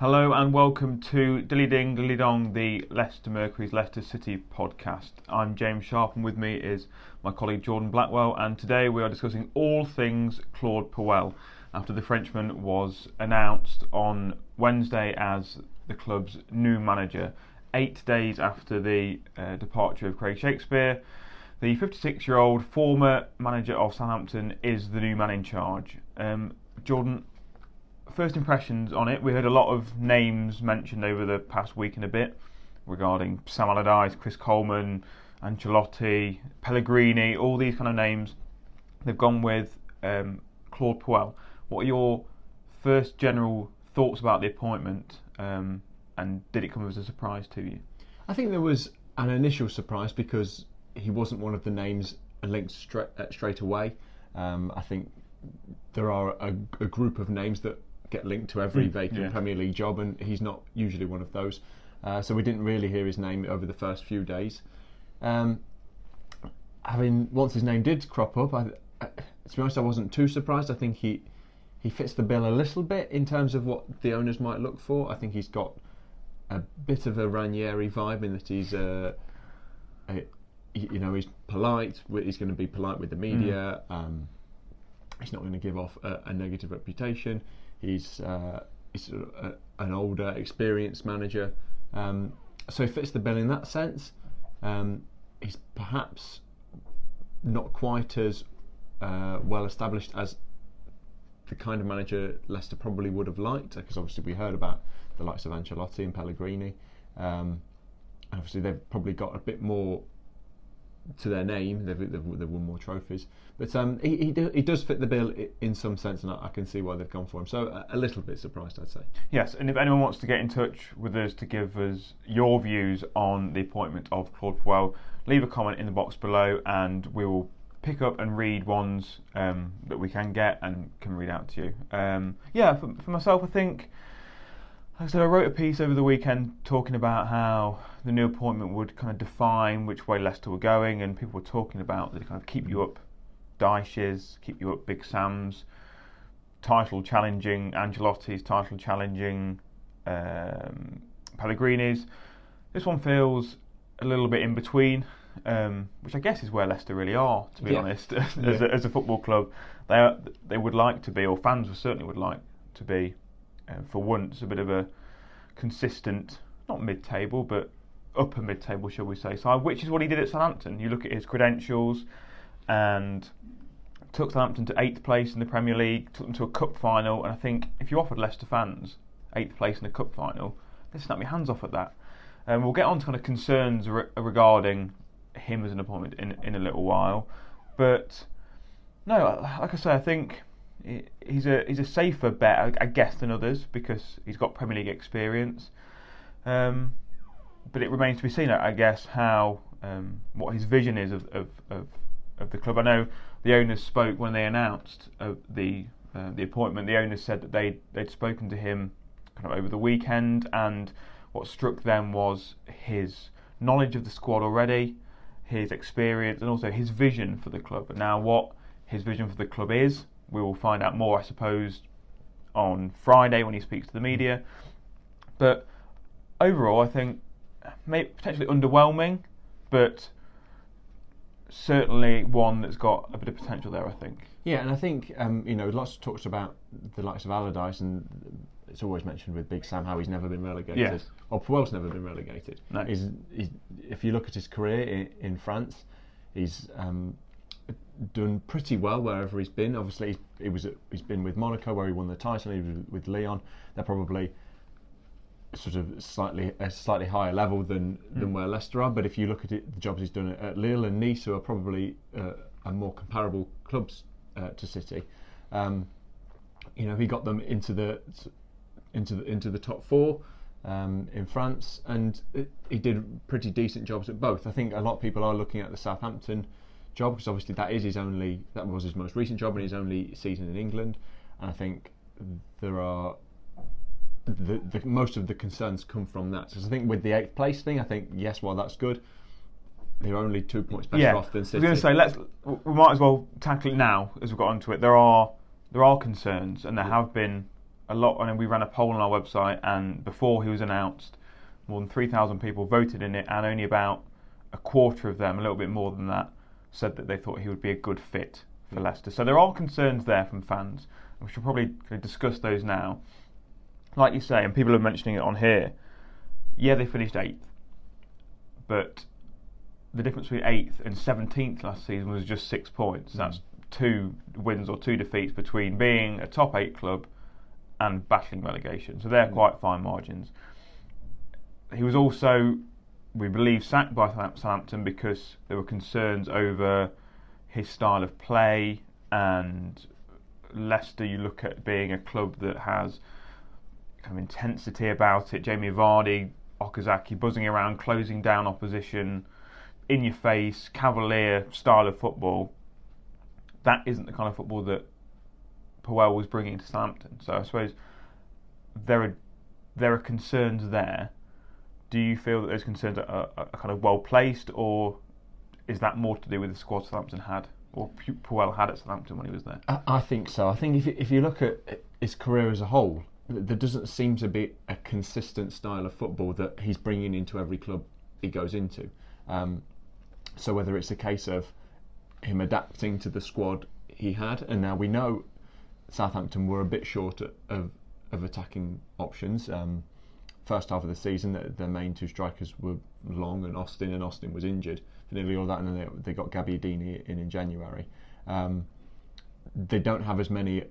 Hello and welcome to Dilly Ding Dilly Dong, the Leicester Mercury's Leicester City podcast. I'm James Sharp and with me is my colleague Jordan Blackwell and today we are discussing all things Claude Puel after the Frenchman was announced on Wednesday as the club's new manager, eight days after the uh, departure of Craig Shakespeare. The 56 year old former manager of Southampton is the new man in charge. Um, Jordan, first impressions on it, we heard a lot of names mentioned over the past week and a bit regarding Sam Allardyce, Chris Coleman, Ancelotti, Pellegrini, all these kind of names. They've gone with um, Claude Puel. What are your first general thoughts about the appointment, um, and did it come as a surprise to you? I think there was an initial surprise because he wasn't one of the names linked straight, uh, straight away. Um, I think there are a, a, group of names that get linked to every mm, vacant yeah. Premier League job, and he's not usually one of those. Uh, so we didn't really hear his name over the first few days. Um, having once his name did crop up, I, I, to be honest, I wasn't too surprised. I think he he fits the bill a little bit in terms of what the owners might look for. I think he's got a bit of a Ranieri vibe in that he's uh, a, you know he's polite. He's going to be polite with the media. Mm. Um, he's not going to give off a, a negative reputation. He's uh, he's a, an older, experienced manager, um, so he fits the bill in that sense. Um, he's perhaps not quite as uh, well established as the kind of manager Leicester probably would have liked, because obviously we heard about the likes of Ancelotti and Pellegrini. Um, obviously, they've probably got a bit more to their name. They've, they've, they've won more trophies, but um, he, he, do, he, does fit the bill in some sense, and I, I, can see why they've gone for him. So a, a, little bit surprised, I'd say. Yes, and if anyone wants to get in touch with us to give us your views on the appointment of Claude Puel, leave a comment in the box below, and we will pick up and read ones um, that we can get and can read out to you. Um, yeah, for, for myself, I think. So I said, I wrote a piece over the weekend talking about how the new appointment would kind of define which way Leicester were going, and people were talking about the kind of keep you up Dyches, keep you up Big Sam's, title challenging Ancelotti's, title challenging um, Pellegrini's. This one feels a little bit in between, um, which I guess is where Leicester really are, to be yeah. honest. as, yeah. a, as, a, football club, they are, they would like to be, or fans certainly would like to be uh, for once, a bit of a consistent, not mid-table, but upper mid-table, shall we say, side, which is what he did at Southampton. You look at his credentials, and took Southampton to eighth place in the Premier League, took them to a cup final, and I think if you offered Leicester fans eighth place in a cup final, they'd snap your hands off at that. And um, we'll get on to kind of concerns re- regarding him as an appointment in in a little while, but no, like I say, I think he's a he's a safer bet, I guess, than others because he's got Premier League experience. Um, but it remains to be seen, I guess, how um, what his vision is of, of, of, of, the club. I know the owners spoke when they announced uh, the uh, the appointment. The owners said that they they'd spoken to him kind of over the weekend, and what struck them was his knowledge of the squad already, his experience, and also his vision for the club. And now, what his vision for the club is, we will find out more, I suppose, on Friday when he speaks to the media. But overall, I think maybe potentially underwhelming, but certainly one that's got a bit of potential there. I think. Yeah, and I think um, you know lots of talks about the likes of Allardyce, and it's always mentioned with Big Sam how he's never been relegated. Yes. Or Puel's never been relegated. No. He's, he's, if you look at his career in, in France, he's um, done pretty well wherever he's been. Obviously, he was at, he's been with Monaco where he won the title. He was with Lyon. They're probably sort of slightly a slightly higher level than mm. than where Leicester are. But if you look at it, the jobs he's done at, Lille and Nice, who are probably uh, are more comparable clubs uh, to City. Um, you know, he got them into the into the into the top four um, in France, and it, he did pretty decent jobs at both. I think a lot of people are looking at the Southampton job because obviously that is his only that was his most recent job and his only season in England, and I think there are. The, the, most of the concerns come from that. So I think with the eighth place thing, I think yes, well that's good. They're only two points better yeah, off than City. I was going to say let's we might as well tackle it now as we've got onto it. There are there are concerns, and there have been a lot. I mean, we ran a poll on our website, and before he was announced, more than three thousand people voted in it, and only about a quarter of them, a little bit more than that, said that they thought he would be a good fit for Leicester. So there are concerns there from fans. We should probably discuss those now. Like you say, and people are mentioning it on here. Yeah, they finished eighth, but the difference between eighth and seventeenth last season was just six points. That's two wins or two defeats between being a top eight club and battling relegation. So they're mm. quite fine margins. He was also, we believe, sacked by Southampton because there were concerns over his style of play and Leicester. You look at being a club that has kind of intensity about it. Jamie Vardy, Okazaki buzzing around, closing down opposition, in your face, cavalier style of football that isn't the kind of football that Puel was bringing to Southampton. So I suppose there are there are concerns there. Do you feel that those concerns are, are, kind of well placed, or is that more to do with the squad Southampton had, or Puel had at Southampton when he was there? I, think so. I think if if you look at his career as a whole, there doesn't seem to be a consistent style of football that he's bringing into every club he goes into. Um, so whether it's a case of him adapting to the squad he had, and now we know Southampton were a bit short of of attacking options. Um, first half of the season, their, their, main two strikers were Long and Austin, and Austin was injured for nearly all that, and then they, they got Gabbiadini in in January. Um, they don't have as many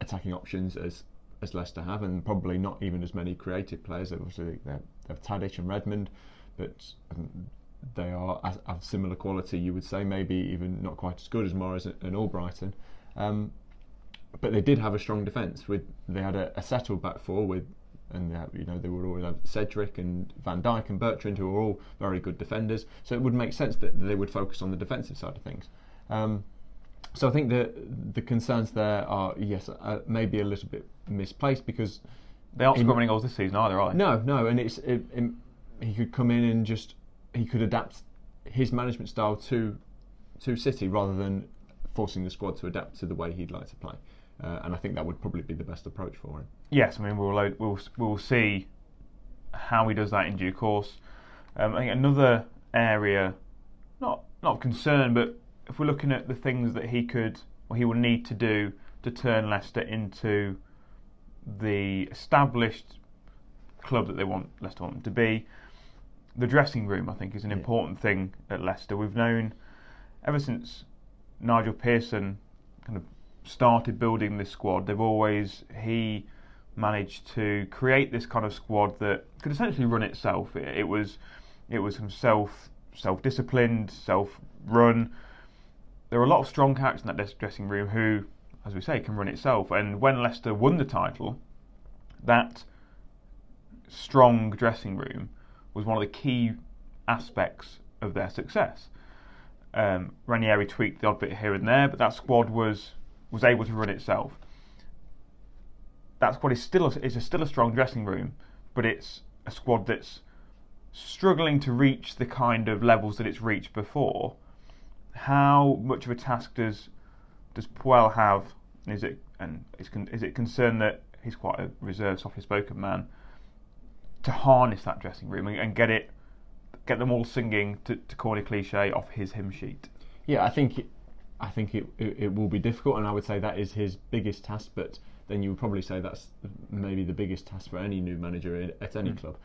attacking options as as Leicester have, and probably not even as many creative players. Obviously, they have Tadic and Redmond, but um, they are of similar quality, you would say, maybe even not quite as good as Mahrez and Albrighton. Um, but they did have a strong defence. With they had a, a, settled back four with, and they you know they were all Cedric and Van Dijk and Bertrand, who are all very good defenders. So it would make sense that they would focus on the defensive side of things. Um, so I think the the concerns there are yes, uh, maybe a little bit misplaced because they aren't scoring goals this season either, are they? No, no, and it's it, it, he could come in and just he could adapt his management style to to City rather than forcing the squad to adapt to the way he'd like to play. Uh, and I think that would probably be the best approach for him. Yes, I mean we'll we'll we'll see how he does that in due course. Um, I think another area, not not concern, but if we're looking at the things that he could or he will need to do to turn Leicester into the established club that they want Leicester want them to be, the dressing room, I think, is an yeah. important thing at Leicester. We've known ever since Nigel Pearson kind of started building this squad, they've always he managed to create this kind of squad that could essentially run itself. It, it was it was self self disciplined, self run. There are a lot of strong characters in that dressing room who, as we say, can run itself. And when Leicester won the title, that strong dressing room was one of the key aspects of their success. Um, Ranieri tweaked the odd bit here and there, but that squad was was able to run itself. That squad is still a, is a, still a strong dressing room, but it's a squad that's struggling to reach the kind of levels that it's reached before. How much of a task does does Puel have? Is it and is, is it concerned that he's quite a reserved, softly spoken man? to harness that dressing room and, and get it, get them all singing to, to corny cliche off his hymn sheet. Yeah, I think. It, I think it, it, it will be difficult, and I would say that is his biggest task. But then you would probably say that's maybe the biggest task for any new manager at any mm. club.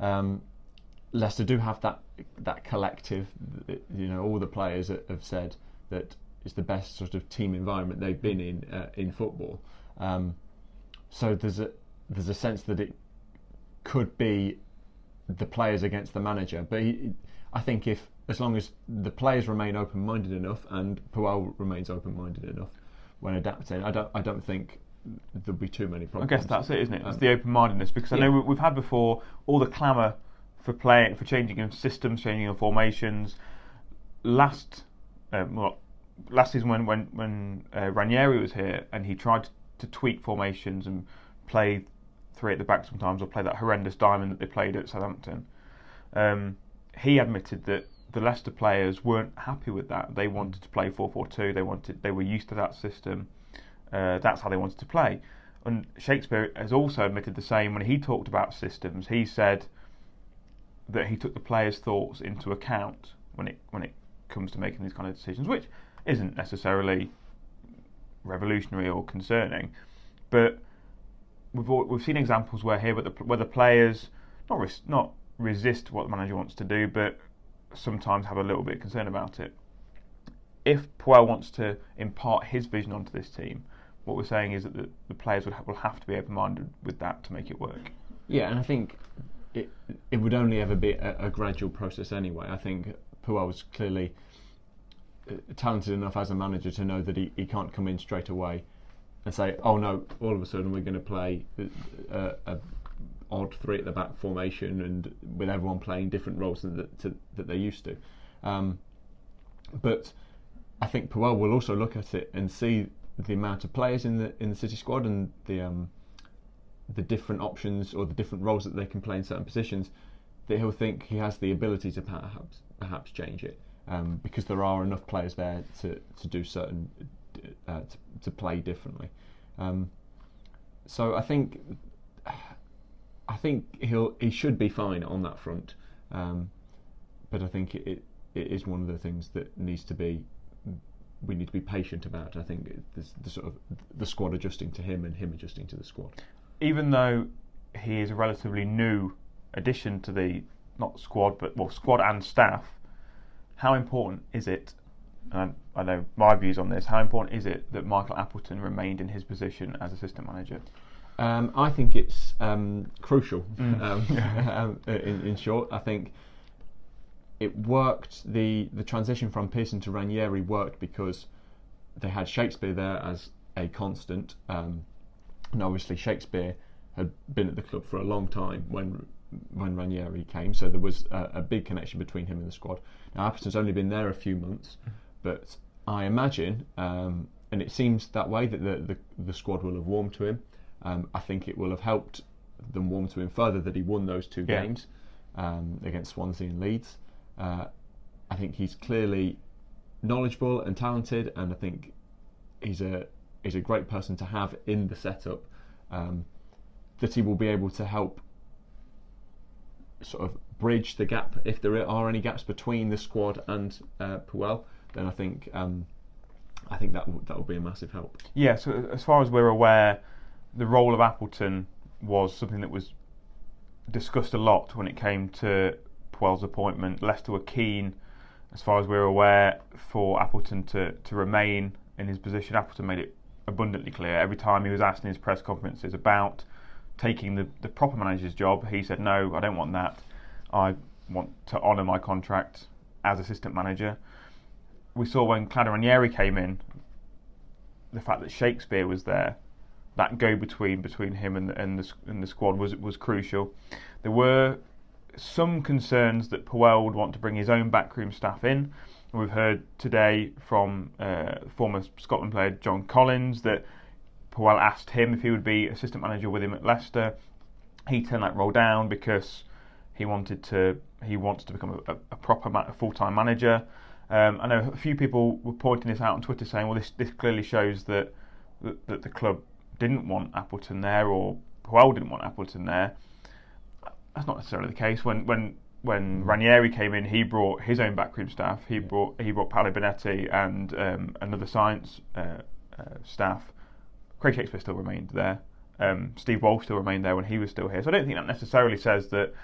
Um, Leicester do have that that collective. You know, all the players have said that it's the best sort of team environment they've been in uh, in football. Um, so there's a there's a sense that it could be the players against the manager. But he, I think if as long as the players remain open-minded enough and Puel remains open-minded enough when adapting, I don't I don't think there'll be too many problems. I guess that's it, isn't it? It's the open-mindedness because I yeah. know we- we've had before all the clamour for playing, for changing of systems, changing of formations. Last, um, well, last season when when when uh, Ranieri was here and he tried to tweak formations and play three at the back sometimes, or play that horrendous diamond that they played at Southampton. Um, he admitted that the Leicester players weren't happy with that. They wanted to play 4-4-2. They wanted, they were used to that system. Uh, that's how they wanted to play. And Shakespeare has also admitted the same when he talked about systems. He said that he took the players' thoughts into account when it when it comes to making these kind of decisions, which isn't necessarily revolutionary or concerning, but we've all, we've seen examples where here where the, where the players not res, not resist what the manager wants to do, but sometimes have a little bit of concern about it. If Puel wants to impart his vision onto this team, what we're saying is that the, the players would ha- will have to be open-minded with that to make it work. Yeah, and I think it it would only ever be a, a gradual process anyway. I think Puel was clearly uh, talented enough as a manager to know that he, he can't come in straight away and say, oh no, all of a sudden we're going to play a, a odd three at the back formation and with everyone playing different roles than that, to, that they're used to. Um, but I think Puel will also look at it and see the amount of players in the in the City squad and the um, the different options or the different roles that they can play in certain positions, that he'll think he has the ability to perhaps perhaps change it um, because there are enough players there to, to do certain uh, to, to play differently. Um, so I think I think he'll he should be fine on that front, um, but I think it, it it is one of the things that needs to be we need to be patient about. I think the, the sort of the squad adjusting to him and him adjusting to the squad. Even though he is a relatively new addition to the not squad but well squad and staff, how important is it? And I know my views on this. How important is it that Michael Appleton remained in his position as assistant manager? Um, I think it's um, crucial. Mm. Um, um, in, in short, I think it worked. the The transition from Pearson to Ranieri worked because they had Shakespeare there as a constant, um, and obviously Shakespeare had been at the club for a long time when when Ranieri came, so there was a, a big connection between him and the squad. Now Appleton's only been there a few months, but I imagine, um, and it seems that way that the, the the squad will have warmed to him. Um, I think it will have helped them warm to him further that he won those two Yeah. games um, against Swansea and Leeds. Uh, I think he's clearly knowledgeable and talented, and I think he's a he's a great person to have in the setup. Um, that he will be able to help sort of bridge the gap if there are any gaps between the squad and uh, Puel. Then I think um, I think that will, that will be a massive help. Yeah, so as far as we're aware, the role of Appleton was something that was discussed a lot when it came to Puel's appointment. Leicester were keen, as far as we're aware, for Appleton to, to remain in his position. Appleton made it abundantly clear every time he was asked in his press conferences about taking the, the proper manager's job, he said, No, I don't want that. I want to honour my contract as assistant manager. We saw when Claudio Ranieri came in, the fact that Shakespeare was there, that go between between him and the, and the and the squad was was crucial. There were some concerns that Puel would want to bring his own backroom staff in. We've heard today from uh, former Scotland player John Collins that Puel asked him if he would be assistant manager with him at Leicester. He turned that role down because he wanted to he wants to become a, a proper ma- full-time manager. Um, I know a few people were pointing this out on Twitter, saying, "Well, this this clearly shows that that, that the club didn't want Appleton there, or Puel didn't want Appleton there." That's not necessarily the case. When when when Ranieri came in, he brought his own backroom staff. He brought he brought Paolo Benetti and um, another science uh, uh, staff. Craig Shakespeare still remained there. Um, Steve Wolf still remained there when he was still here. So I don't think that necessarily says that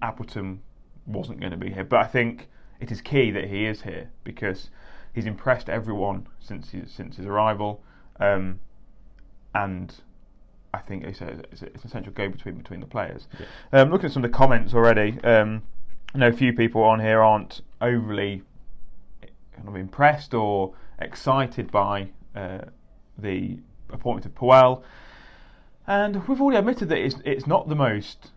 Appleton wasn't going to be here. But I think it is key that he is here because he's impressed everyone since his, since his arrival, um, and I think it's, a, it's, a, it's an essential go between between the players. Um, looking at some of the comments already, um, I know a few people on here aren't overly kind of impressed or excited by uh, the appointment of Puel, and we've already admitted that it's it's not the most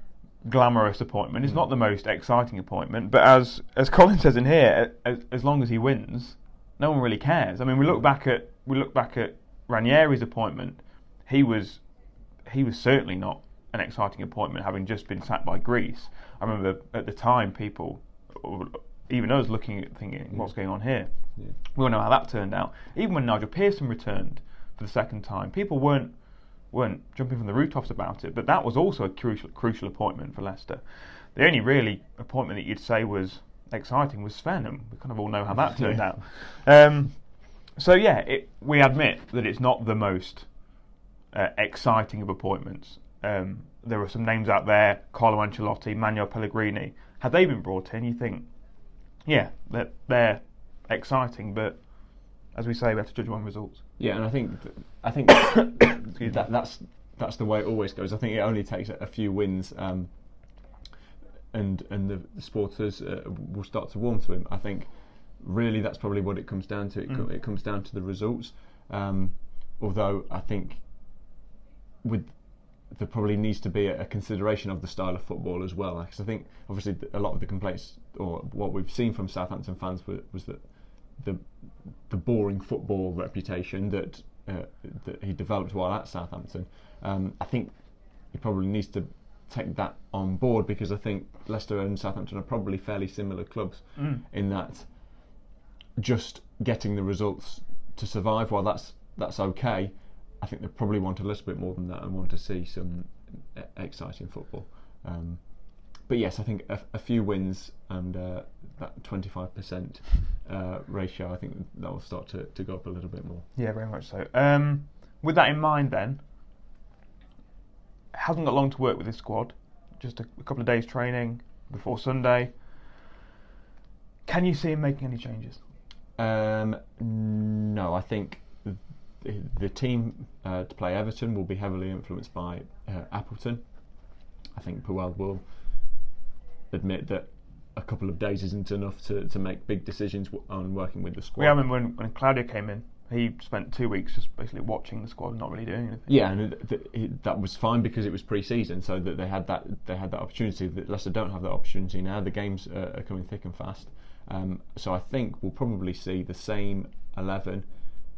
glamorous appointment. It's not the most exciting appointment. But as as Colin says in here, as, as long as he wins, no one really cares. I mean, we look back at we look back at Ranieri's appointment. He was he was certainly not an exciting appointment, having just been sacked by Greece. I remember at the time people, even us, looking at thinking, what's going on here? Yeah. We all know how that turned out. Even when Nigel Pearson returned for the second time, people weren't weren't jumping from the rooftops about it. But that was also a crucial crucial appointment for Leicester. The only really appointment that you'd say was exciting was Sven, and we kind of all know how that turned out. Um, so yeah, it, we admit that it's not the most uh, exciting of appointments. Um, there are some names out there: Carlo Ancelotti, Manuel Pellegrini. Had they been brought in, you think, yeah, they're, they're exciting, but as we say, we have to judge them on results. Yeah, and I think I think that, that's that's the way it always goes. I think it only takes a, few wins, um, and and the, the supporters uh, will start to warm to him. I think really that's probably what it comes down to. It, co- it comes down to the results. Um, although I think with there probably needs to be a, a consideration of the style of football as well. Because I think obviously a lot of the complaints or what we've seen from Southampton fans was, was that the the boring football reputation that uh, that he developed while at Southampton. Um, I think he probably needs to take that on board because I think Leicester and Southampton are probably fairly similar clubs in that just getting the results to survive. While that's that's okay, I think they probably want a little bit more than that and want to see some exciting football. Um, but yes, I think a, a few wins and uh, that 25% uh, ratio, I think that will start to, to go up a little bit more. Yeah, very much so. Um, with that in mind, then, hasn't got long to work with this squad. Just a, a couple of days training before Sunday. Can you see him making any changes? Um, no, I think the, the team uh, to play Everton will be heavily influenced by uh, Appleton. I think Puel will admit that a couple of days isn't enough to, to make big decisions w- on working with the squad. We I remember when, when Claudio came in, he spent two weeks just basically watching the squad, and not really doing anything. Yeah, and th- it, that was fine because it was pre-season, so that they had that they had that opportunity. That Leicester don't have that opportunity now. The games uh, are coming thick and fast, um, so I think we'll probably see the same eleven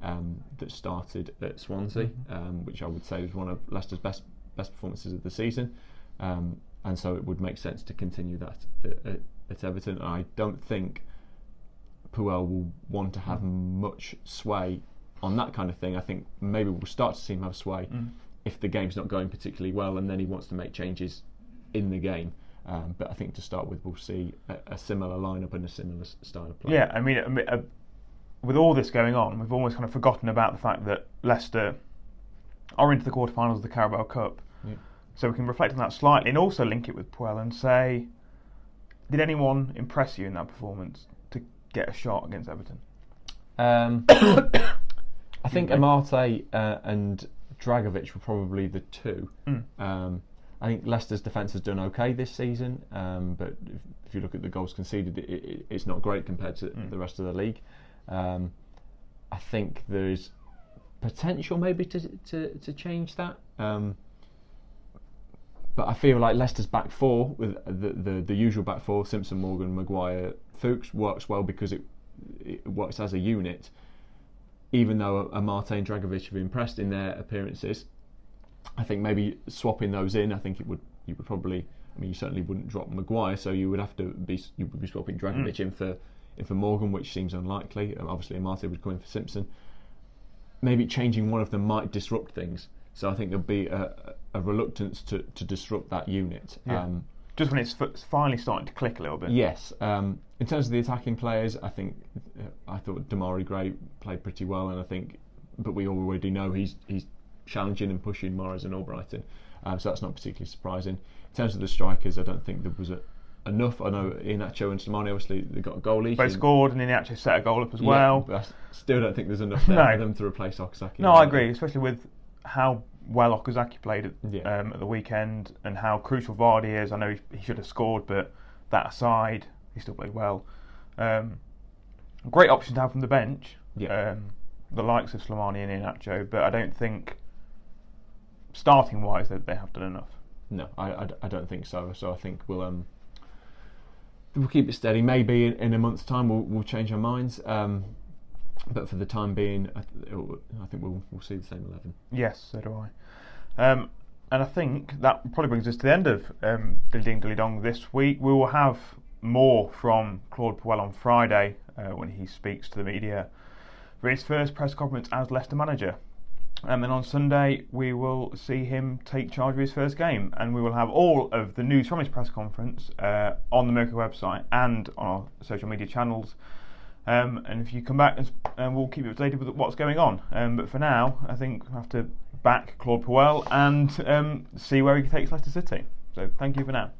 um, that started at Swansea, um, which I would say was one of Leicester's best best performances of the season, um, and so it would make sense to continue that at, at, at Everton. And I don't think Puel will want to have much sway on that kind of thing. I think maybe we'll start to see him have sway if the game's not going particularly well, and then he wants to make changes in the game. Um, but I think to start with, we'll see a, a similar lineup and a similar style of play. Yeah, I mean, mean, uh, with all this going on, we've almost kind of forgotten about the fact that Leicester are into the quarterfinals of the Carabao Cup. Yeah. So we can reflect on that slightly and also link it with Puel and say, did anyone impress you in that performance to get a shot against Everton? Um, I think Amartey uh, and Dragovic were probably the two. Um, I think Leicester's defence has done okay this season, um, but if, if you look at the goals conceded, it, it, it's not great compared to the rest of the league. Um, I think there's potential maybe to to, to change that. Um, but I feel like Leicester's back four with the, the, the usual back four Simpson, Morgan, Maguire, Fuchs works well because it, it works as a unit. Even though Amartey and Dragovic have impressed in their appearances, I think maybe swapping those in, I think it would you would probably. I mean, you certainly wouldn't drop Maguire, so you would have to be you would be swapping Dragovic in for in for Morgan, which seems unlikely. Um, obviously, Amartey would come in for Simpson. Maybe changing one of them might disrupt things. So I think there'll be a, a reluctance to, to disrupt that unit. Yeah. Um, Just when it's f- finally starting to click a little bit. Yes. Um, in terms of the attacking players, I think uh, I thought Demarai Gray played pretty well, and I think, but we already know he's he's challenging and pushing Mahrez and Albrighton, um, so that's not particularly surprising. In terms of the strikers, I don't think there was a, enough. I know Iheanacho and Slimani obviously they got a goal each. Both scored and they actually set a goal up as Yeah, well. but I still don't think there's enough there No. for them to replace Okazaki. No, I agree, especially with how well Okazaki played at, Yeah. um, at the weekend and how crucial Vardy is. I know he, he should have scored, but that aside, he still played well. Um, great option to have from the bench, Yeah. um, the likes of Slimani and Iheanacho, but I don't think starting wise, they, they have done enough. No, I, I, I don't think so. So I think we'll um we'll keep it steady. Maybe in, in a month's time we'll we'll change our minds. Um, but for the time being, I, I think we'll we'll see the same eleven. Yes, so do I. Um, and I think that probably brings us to the end of um, Dilly Ding Dilly Dong this week. We will have more from Claude Puel on Friday uh, when he speaks to the media for his first press conference as Leicester manager. And then on Sunday, we will see him take charge of his first game. And we will have all of the news from his press conference uh, on the Mirko website and on our social media channels. Um, and if you come back, and, and we'll keep you updated with what's going on. Um, but for now, I think we have to back Claude Puel and um, see where he takes Leicester City. So thank you for now.